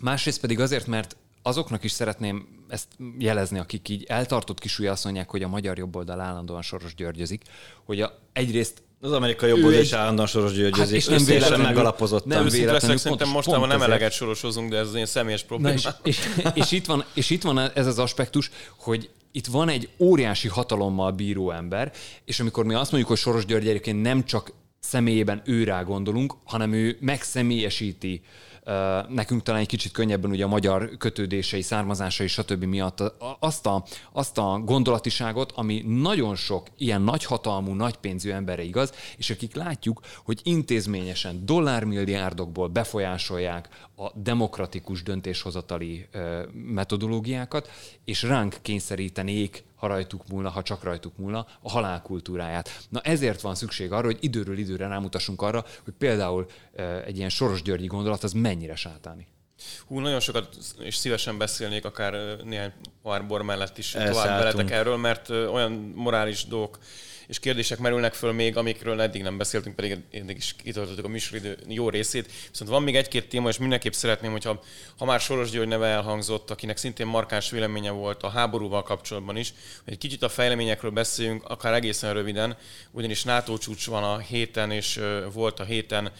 Speaker 2: Másrészt pedig azért, mert azoknak is szeretném ezt jelezni, akik így eltartott kisúly azt mondják, hogy a magyar jobboldal állandóan soros györgyözik, hogy a, egyrészt
Speaker 3: az amerikai jobb oldal is állandóan soros györgyözik, hát és nem véletlenül megalapozottan.
Speaker 1: Nem véletlenül, szerintem mostanában nem eleget sorosozunk, de ez az én személyes probléma.
Speaker 2: És, és, és, itt van, és itt van ez az aspektus, hogy itt van egy óriási hatalommal bíró ember, és amikor mi azt mondjuk, hogy Soros György egyébként nem csak személyében őrá gondolunk, hanem ő megszemélyesíti nekünk talán egy kicsit könnyebben ugye a magyar kötődései, származásai, stb. miatt azt a, azt a gondolatiságot, ami nagyon sok ilyen nagyhatalmú, nagypénzű emberre igaz, és akik látjuk, hogy intézményesen dollármilliárdokból befolyásolják a demokratikus döntéshozatali metodológiákat, és ránk kényszerítenék ha rajtuk múlna, ha csak rajtuk múlna, a halálkultúráját. Na ezért van szükség arra, hogy időről időre rámutassunk arra, hogy például egy ilyen Soros Györgyi gondolat az mennyire sátáni.
Speaker 1: Hú, nagyon sokat és szívesen beszélnék akár néhány pár bor mellett is tovább veletek erről, mert olyan morális dolgok és kérdések merülnek föl még, amikről eddig nem beszéltünk, pedig eddig is kitöltöttük a műsoridő jó részét. Viszont van még egy-két téma, és mindenképp szeretném, hogyha ha már Soros György neve elhangzott, akinek szintén markáns véleménye volt a háborúval kapcsolatban is, hogy egy kicsit a fejleményekről beszéljünk, akár egészen röviden, ugyanis NATO csúcs van a héten, és volt a héten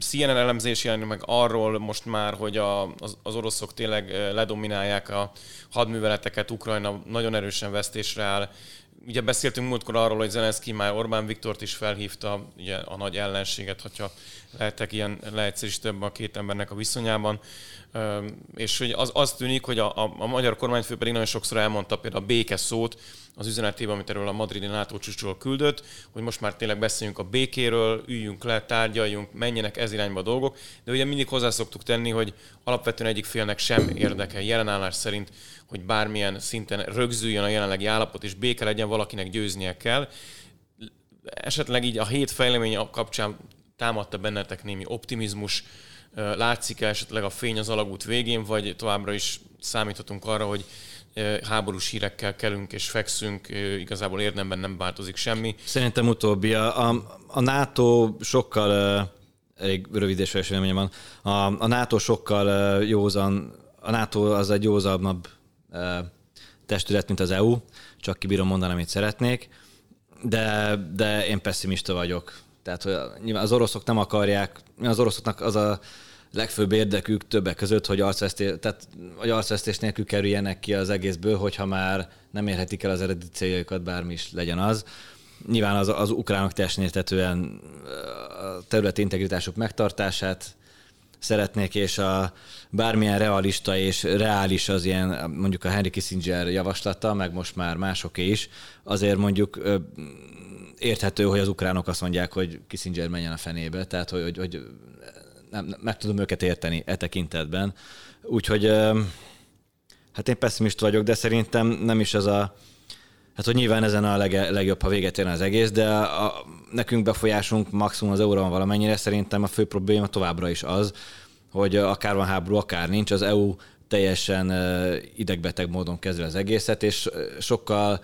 Speaker 1: CNN elemzés jelenik meg arról most már, hogy a, az, az oroszok tényleg ledominálják a hadműveleteket, Ukrajna nagyon erősen vesztésre áll, ugye beszéltünk múltkor arról, hogy Zelenszky már Orbán Viktort is felhívta, ugye a nagy ellenséget, hogyha lehetek ilyen leegyszerűsítőbb a két embernek a viszonyában. És hogy az, az tűnik, hogy a, a, a magyar kormányfő pedig nagyon sokszor elmondta például a béke szót az üzenetében, amit erről a madridi NATO csúcsról küldött, hogy most már tényleg beszéljünk a békéről, üljünk le, tárgyaljunk, menjenek ez irányba a dolgok, de ugye mindig hozzá szoktuk tenni, hogy alapvetően egyik félnek sem érdeke jelenállás szerint, hogy bármilyen szinten rögzüljön a jelenlegi állapot, és béke legyen, valakinek győznie kell. Esetleg így a hét fejlemény kapcsán támadta bennetek némi optimizmus, látszik esetleg a fény az alagút végén, vagy továbbra is számíthatunk arra, hogy háborús hírekkel kelünk és fekszünk, igazából érdemben nem változik semmi.
Speaker 3: Szerintem utóbbi. A, a, a NATO sokkal, elég rövid és van, a, a NATO sokkal józan, a NATO az egy józanabb testület, mint az EU, csak kibírom mondani, amit szeretnék, de, de én pessimista vagyok. Tehát hogy az oroszok nem akarják, az oroszoknak az a legfőbb érdekük többek között, hogy arcvesztés, tehát, hogy arcvesztés nélkül kerüljenek ki az egészből, hogyha már nem érhetik el az eredeti céljaikat, bármi is legyen az. Nyilván az, az ukránok teljesen értetően a területi integritásuk megtartását szeretnék, és a bármilyen realista és reális az ilyen, mondjuk a Henry Kissinger javaslata, meg most már másoké is, azért mondjuk érthető, hogy az ukránok azt mondják, hogy Kissinger menjen a fenébe, tehát hogy, hogy, hogy nem, meg tudom őket érteni e tekintetben. Úgyhogy hát én pessimist vagyok, de szerintem nem is ez a Hát, hogy nyilván ezen a lege, legjobb, ha véget érne az egész, de a, nekünk befolyásunk maximum az euróban valamennyire, szerintem a fő probléma továbbra is az, hogy akár van háború, akár nincs, az EU teljesen idegbeteg módon kezeli az egészet, és sokkal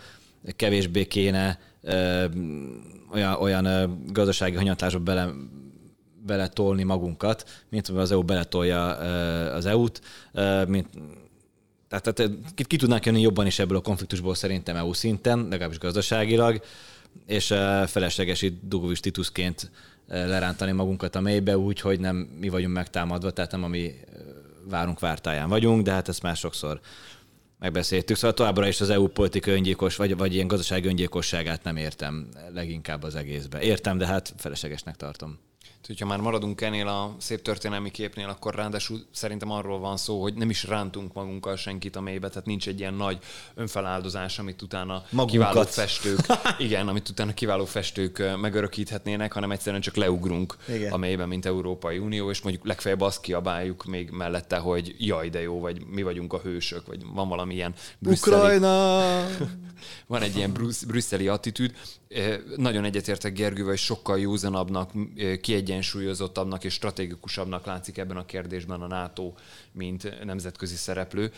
Speaker 3: kevésbé kéne olyan, olyan gazdasági hanyatlásba bele, beletolni magunkat, mint az EU beletolja az EU-t, mint tehát, tehát ki, ki tudnánk jönni jobban is ebből a konfliktusból szerintem EU szinten, legalábbis gazdaságilag, és felesleges itt Dugovics Titusként lerántani magunkat a mélybe úgy, hogy nem mi vagyunk megtámadva, tehát nem a mi várunk vártáján vagyunk, de hát ezt már sokszor megbeszéltük. Szóval továbbra is az EU politikai öngyilkos, vagy, vagy ilyen gazdasági öngyilkosságát nem értem leginkább az egészbe. Értem, de hát feleslegesnek tartom
Speaker 2: hogyha már maradunk ennél a szép történelmi képnél, akkor ráadásul szerintem arról van szó, hogy nem is rántunk magunkkal senkit a mélybe, tehát nincs egy ilyen nagy önfeláldozás, amit utána Magunkat. kiváló festők, igen, amit utána kiváló festők megörökíthetnének, hanem egyszerűen csak leugrunk igen. a mélybe, mint Európai Unió, és mondjuk legfeljebb azt kiabáljuk még mellette, hogy jaj, de jó, vagy mi vagyunk a hősök, vagy van valamilyen
Speaker 3: brüsszeli... Ukrajna!
Speaker 2: van egy ilyen brüsszeli attitűd. Nagyon egyetértek Gergővel, hogy sokkal józanabbnak, kiegyensúlyozottabbnak és stratégikusabbnak látszik ebben a kérdésben a NATO, mint nemzetközi szereplő.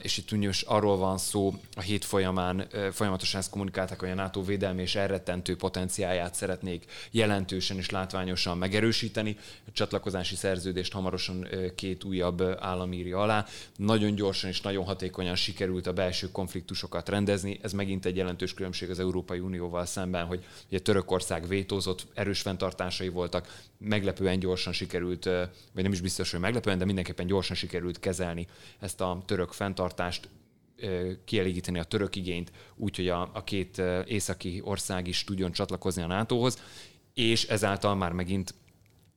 Speaker 2: És itt uniós arról van szó, a hét folyamán folyamatosan ezt kommunikálták, hogy a NATO védelmi és elrettentő potenciáját szeretnék jelentősen és látványosan megerősíteni. A csatlakozási szerződést hamarosan két újabb állam írja alá. Nagyon gyorsan és nagyon hatékonyan sikerült a belső konfliktusokat rendezni. Ez megint egy jelentős különbség az Európai Unióval szemben, hogy ugye Törökország vétózott, erős fenntartásai voltak, meglepően gyorsan sikerült, vagy nem is biztos, hogy meglepően, de mindenképpen gyorsan sikerült kezelni ezt a török fenntartást, kielégíteni a török igényt, úgyhogy a, a két északi ország is tudjon csatlakozni a NATO-hoz, és ezáltal már megint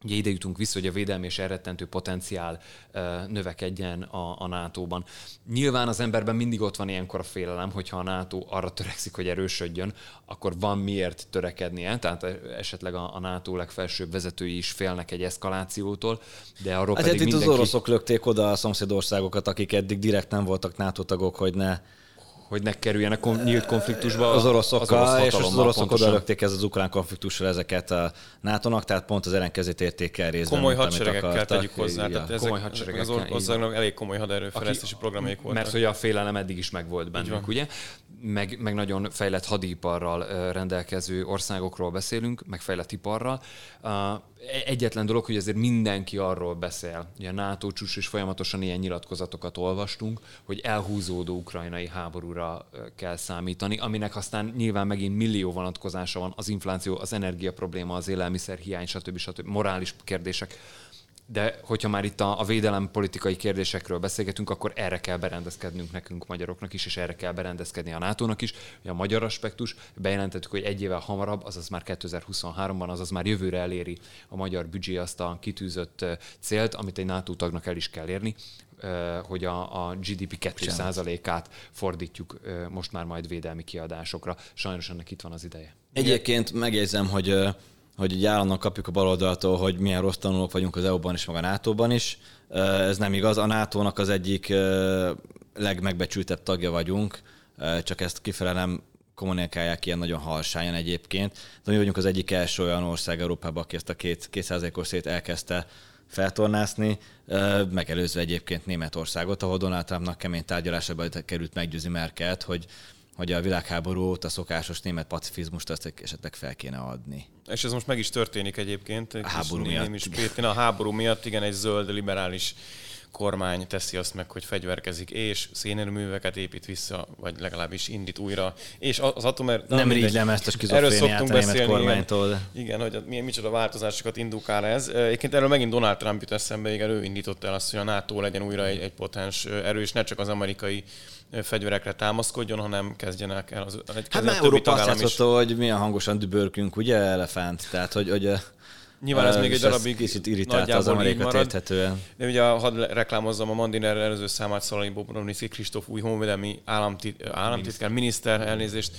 Speaker 2: Ugye ide jutunk vissza, hogy a védelmi és elrettentő potenciál növekedjen a, a NATO-ban. Nyilván az emberben mindig ott van ilyenkor a félelem, hogyha a NATO arra törekszik, hogy erősödjön, akkor van miért törekednie, tehát esetleg a, a NATO legfelsőbb vezetői is félnek egy eszkalációtól, de arról hát pedig
Speaker 3: itt
Speaker 2: mindenki...
Speaker 3: az oroszok lökték oda a szomszédországokat, akik eddig direkt nem voltak NATO tagok, hogy ne
Speaker 2: hogy ne kerüljenek kon- nyílt konfliktusba
Speaker 3: az oroszokkal, az orosz és az oroszok oda rögték ez az ukrán konfliktusra ezeket a nato tehát pont az ellenkezőt érték el részben.
Speaker 1: Komoly hadseregekkel tegyük hozzá. Ja. Tehát ezek, komoly. Az országnak elég komoly haderőfejlesztési programjaik voltak.
Speaker 2: Mert hogy a félelem eddig is megvolt bennük, ugye? Meg, meg nagyon fejlett hadiparral rendelkező országokról beszélünk, meg fejlett iparral. Egyetlen dolog, hogy azért mindenki arról beszél, ugye a NATO csúcs és folyamatosan ilyen nyilatkozatokat olvastunk, hogy elhúzódó ukrajnai háborúra kell számítani, aminek aztán nyilván megint millió vonatkozása van, az infláció, az energia probléma, az élelmiszer hiány, stb. stb. morális kérdések de hogyha már itt a, a védelem politikai kérdésekről beszélgetünk, akkor erre kell berendezkednünk nekünk magyaroknak is, és erre kell berendezkedni a NATO-nak is. A magyar aspektus, bejelentettük, hogy egy évvel hamarabb, azaz már 2023-ban, azaz már jövőre eléri a magyar büdzsé azt a kitűzött célt, amit egy NATO tagnak el is kell érni, hogy a, a GDP 2%-át fordítjuk most már majd védelmi kiadásokra. Sajnos ennek itt van az ideje.
Speaker 3: Egyébként megjegyzem, hogy hogy így állandóan kapjuk a baloldaltól, hogy milyen rossz tanulók vagyunk az EU-ban is, meg a NATO-ban is. Ez nem igaz. A NATO-nak az egyik legmegbecsültebb tagja vagyunk, csak ezt kifele nem kommunikálják ilyen nagyon halsányan egyébként. De mi vagyunk az egyik első olyan ország Európában, aki ezt a két, 2%-os szét elkezdte feltornászni, megelőzve egyébként Németországot, ahol Donald Trumpnak kemény tárgyalásában került meggyőzni Merkelt, hogy hogy a világháború óta szokásos német pacifizmust azt esetleg fel kéne adni.
Speaker 1: És ez most meg is történik egyébként.
Speaker 3: A háború miatt. Is
Speaker 1: a háború miatt, igen, egy zöld, liberális kormány teszi azt meg, hogy fegyverkezik, és szénerőműveket épít vissza, vagy legalábbis indít újra, és az atomer...
Speaker 3: Nem rigylem ezt a skizofréniát a német kormánytól.
Speaker 1: Igen, igen, hogy milyen micsoda változásokat indukál ez. Egyébként erről megint Donald Trump jut eszembe, igen, ő indította el azt, hogy a NATO legyen újra egy, egy potens erő, és ne csak az amerikai fegyverekre támaszkodjon, hanem kezdjenek el az
Speaker 3: egy Hát már Európa azt játszotta, hogy milyen hangosan dübörkünk, ugye, elefánt, tehát hogy, hogy
Speaker 1: Nyilván ez még egy darabig
Speaker 3: kicsit irritált az Amerikat érthetően.
Speaker 1: De ugye hadd reklámozzam a Mandiner előző számát Szalai Bobrovnici Kristóf új honvédelmi államtit, államtitkár, miniszter elnézést,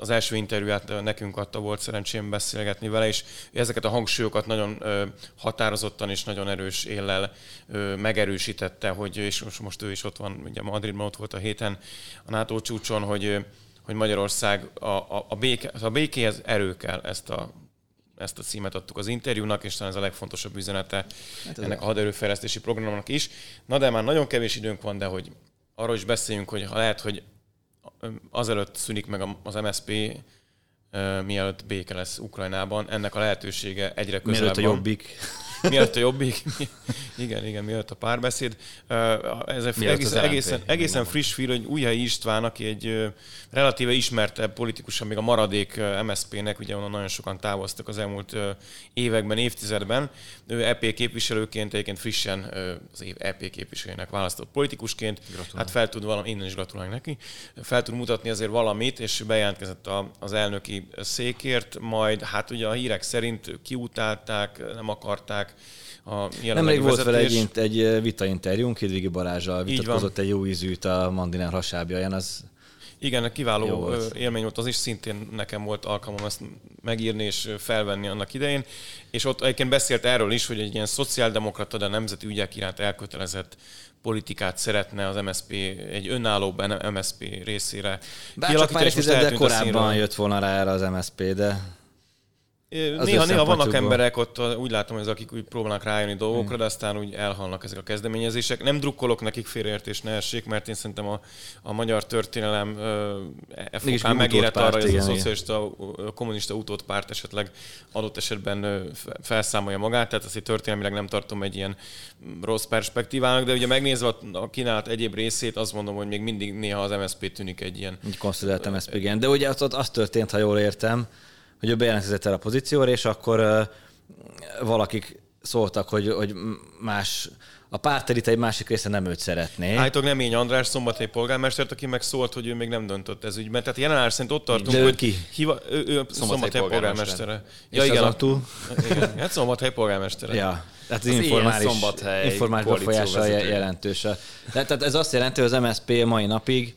Speaker 1: az első interjúját nekünk adta, volt szerencsém beszélgetni vele, és ezeket a hangsúlyokat nagyon határozottan és nagyon erős éllel megerősítette, hogy, és most ő is ott van, ugye Madridban ott volt a héten a NATO csúcson, hogy hogy Magyarország a, a, a, béke, a békéhez erő kell ezt a ezt a címet adtuk az interjúnak, és talán ez a legfontosabb üzenete hát ennek a haderőfejlesztési programnak is. Na de már nagyon kevés időnk van, de hogy arról is beszéljünk, hogy ha lehet, hogy azelőtt szűnik meg az MSP, mielőtt béke lesz Ukrajnában, ennek a lehetősége egyre közelebb
Speaker 3: Mielőtt a jobbik.
Speaker 1: Mielőtt a jobbik. igen, igen, mielőtt a párbeszéd. Ez egészen, egészen, egészen friss fír, hogy Újhely István, aki egy relatíve ismertebb politikusan, még a maradék MSZP-nek, ugye onnan nagyon sokan távoztak az elmúlt években, évtizedben. Ő EP képviselőként, egyébként frissen az év EP képviselőjének választott politikusként. Gratulál. Hát fel tud valami, innen is gratulálok neki, fel tud mutatni azért valamit, és bejelentkezett az elnöki székért, majd hát ugye a hírek szerint kiutálták, nem akarták, a
Speaker 3: Nemrég volt vele egy, egy vitainterjúnk, Hidvigi Balázsral vitatkozott egy jó ízűt a Mandinár hasábjaján, az
Speaker 1: igen, kiváló volt. élmény volt az is, szintén nekem volt alkalmam ezt megírni és felvenni annak idején, és ott egyébként beszélt erről is, hogy egy ilyen szociáldemokrata, de nemzeti ügyek iránt elkötelezett politikát szeretne az MSP egy önálló MSP részére.
Speaker 3: Bár csak pár évtizeddel korábban jött volna rá erre az MSP, de
Speaker 1: néha, néha vannak emberek ott, úgy látom, hogy akik úgy próbálnak rájönni dolgokra, hmm. de aztán úgy elhalnak ezek a kezdeményezések. Nem drukkolok nekik félreértés ne essék, mert én szerintem a, a magyar történelem e fokán megérett arra, hogy ez a szocialista, a kommunista utódpárt esetleg adott esetben felszámolja magát, tehát azt történelmileg nem tartom egy ilyen rossz perspektívának, de ugye megnézve a kínálat egyéb részét, azt mondom, hogy még mindig néha az MSZP tűnik egy ilyen...
Speaker 3: Egy konszolidált MSZP, igen. De ugye az, az történt, ha jól értem, hogy ő bejelentkezett el a pozícióra, és akkor valakik szóltak, hogy, hogy más a pártelit egy másik része nem őt szeretné.
Speaker 1: Állítólag nem én András szombathely polgármestert, aki megszólt, hogy ő még nem döntött ez ügyben. Tehát jelen szerint ott tartunk,
Speaker 3: De
Speaker 1: hogy
Speaker 3: ki?
Speaker 1: Hiva, ő, ő szombathely polgármestere.
Speaker 3: Ja, igen, a, túl?
Speaker 1: igen, hát szombathely polgármestere.
Speaker 3: Ja. Tehát az, az informális, informális befolyása jelentős. De, tehát ez azt jelenti, hogy az MSP mai napig,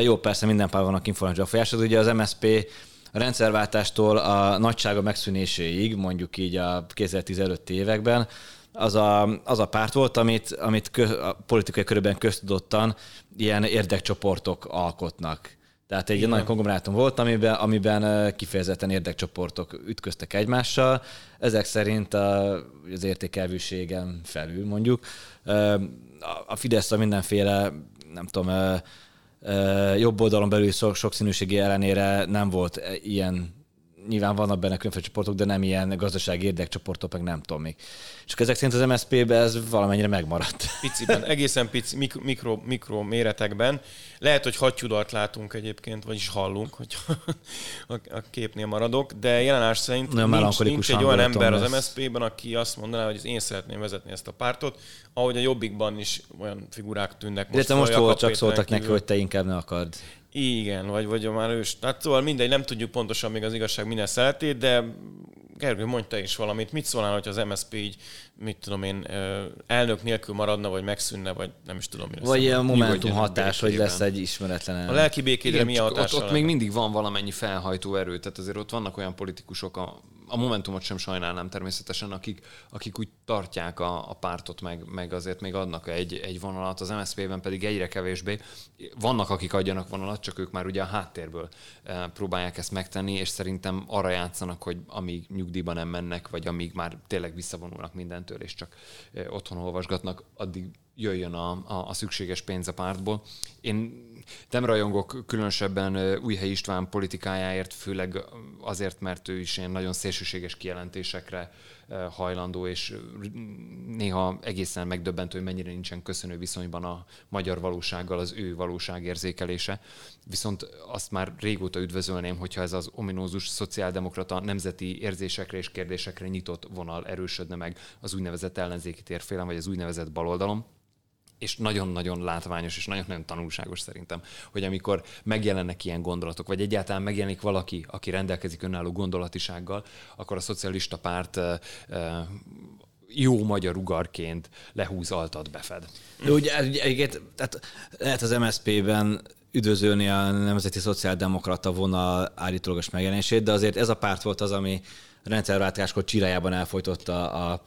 Speaker 3: jó, persze minden pár vannak informális befolyása, ugye az MSP a rendszerváltástól a nagysága megszűnéséig, mondjuk így a 2015 években, az a, az a párt volt, amit, amit kö, a politikai körülben köztudottan ilyen érdekcsoportok alkotnak. Tehát egy Igen. nagy konglomerátum volt, amiben, amiben kifejezetten érdekcsoportok ütköztek egymással. Ezek szerint a, az értékelvűségen felül mondjuk. A Fidesz a mindenféle, nem tudom, jobb oldalon belül sokszínűségi ellenére nem volt ilyen nyilván vannak benne különféle csoportok, de nem ilyen gazdasági érdekcsoportok, meg nem tudom még. Csak ezek szerint az MSZP-be ez valamennyire megmaradt.
Speaker 1: Piciben, egészen pici, mikro, mikro, mikro méretekben. Lehet, hogy hattyúdart látunk egyébként, vagyis hallunk, hogy a, a képnél maradok, de jelenállás szerint
Speaker 3: Nagyon
Speaker 1: nincs, nincs egy olyan ember az
Speaker 3: lesz.
Speaker 1: MSZP-ben, aki azt mondaná, hogy én szeretném vezetni ezt a pártot, ahogy a Jobbikban is olyan figurák tűnnek most.
Speaker 3: Illetve most
Speaker 1: fel,
Speaker 3: volt, csak szóltak
Speaker 1: Péteren
Speaker 3: neki,
Speaker 1: kívül.
Speaker 3: hogy te inkább ne akard.
Speaker 1: Igen, vagy, vagy már ős. Hát szóval mindegy, nem tudjuk pontosan még az igazság minden szeletét, de Gergő, mondj te is valamit. Mit szólnál, hogy az MSZP így, mit tudom én, elnök nélkül maradna, vagy megszűnne, vagy nem is tudom, mi lesz.
Speaker 3: Vagy ilyen momentum hatás, hogy lesz egy ismeretlen
Speaker 1: A
Speaker 3: elnök.
Speaker 1: lelki békédre
Speaker 2: Igen,
Speaker 1: milyen
Speaker 2: csak ott, ott még mindig van valamennyi felhajtó erő, tehát azért ott vannak olyan politikusok, a, a Momentumot sem sajnálnám természetesen, akik, akik úgy tartják a, a pártot, meg, meg azért még adnak egy, egy vonalat, az MSZP-ben pedig egyre kevésbé. Vannak, akik adjanak vonalat, csak ők már ugye a háttérből eh, próbálják ezt megtenni, és szerintem arra játszanak, hogy amíg nyugdíjba nem mennek, vagy amíg már tényleg visszavonulnak mindentől, és csak eh, otthon olvasgatnak, addig jöjjön a, a, a szükséges pénz a pártból. Én nem rajongok különösebben Újhely István politikájáért, főleg azért, mert ő is ilyen nagyon szélsőséges kijelentésekre hajlandó, és néha egészen megdöbbentő, hogy mennyire nincsen köszönő viszonyban a magyar valósággal az ő valóságérzékelése. Viszont azt már régóta üdvözölném, hogyha ez az ominózus szociáldemokrata nemzeti érzésekre és kérdésekre nyitott vonal erősödne meg az úgynevezett ellenzéki térfélen, vagy az úgynevezett baloldalon és nagyon-nagyon látványos, és nagyon-nagyon tanulságos szerintem, hogy amikor megjelennek ilyen gondolatok, vagy egyáltalán megjelenik valaki, aki rendelkezik önálló gondolatisággal, akkor a szocialista párt jó magyar ugarként lehúz altat befed.
Speaker 3: De ugye, egyébként, tehát lehet az MSZP-ben üdvözölni a Nemzeti Szociáldemokrata vonal állítólagos megjelenését, de azért ez a párt volt az, ami rendszerváltáskor csirájában elfolytotta a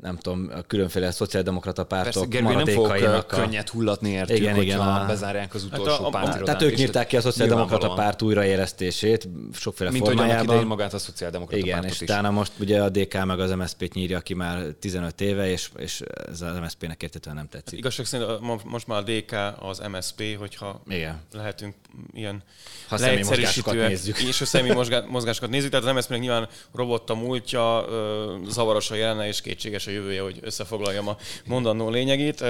Speaker 3: nem tudom, a különféle szociáldemokrata pártok
Speaker 2: Persze, nem fogok könnyet hullatni értük,
Speaker 3: Igen,
Speaker 2: igen,
Speaker 3: a-
Speaker 2: bezárják az utolsó
Speaker 1: Hát a- a-
Speaker 2: pártirodát.
Speaker 3: Tehát ők nyírták ki a szociáldemokrata párt újraélesztését sokféle
Speaker 2: Mint
Speaker 3: formájában.
Speaker 2: magát a szociáldemokrata
Speaker 3: Igen,
Speaker 2: pártot
Speaker 3: és
Speaker 2: is.
Speaker 3: utána most ugye a DK meg az MSZP-t nyírja ki már 15 éve, és, és ez az MSZP-nek értetően nem tetszik.
Speaker 1: Igazság szerint most már a DK az MSP, hogyha
Speaker 3: Igen.
Speaker 1: lehetünk ilyen
Speaker 3: Ha
Speaker 1: leegyszerűsítőek,
Speaker 3: nézzük.
Speaker 1: és a személyi mozgá- mozgásokat nézzük, tehát az MSZP-nek nyilván robott a múltja, zavaros a jelene, és kétséges a jövője, hogy összefoglaljam a mondandó lényegét.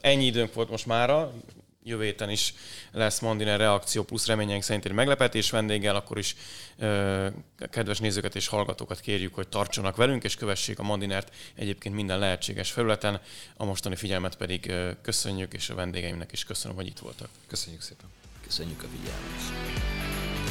Speaker 1: Ennyi időnk volt most mára, jövő héten is lesz Mandiner reakció, plusz reményeink szerint egy meglepetés vendéggel, akkor is ö, kedves nézőket és hallgatókat kérjük, hogy tartsanak velünk, és kövessék a Mandinert egyébként minden lehetséges felületen. A mostani figyelmet pedig ö, köszönjük, és a vendégeimnek is köszönöm, hogy itt voltak.
Speaker 2: Köszönjük szépen.
Speaker 3: Köszönjük a figyelmet.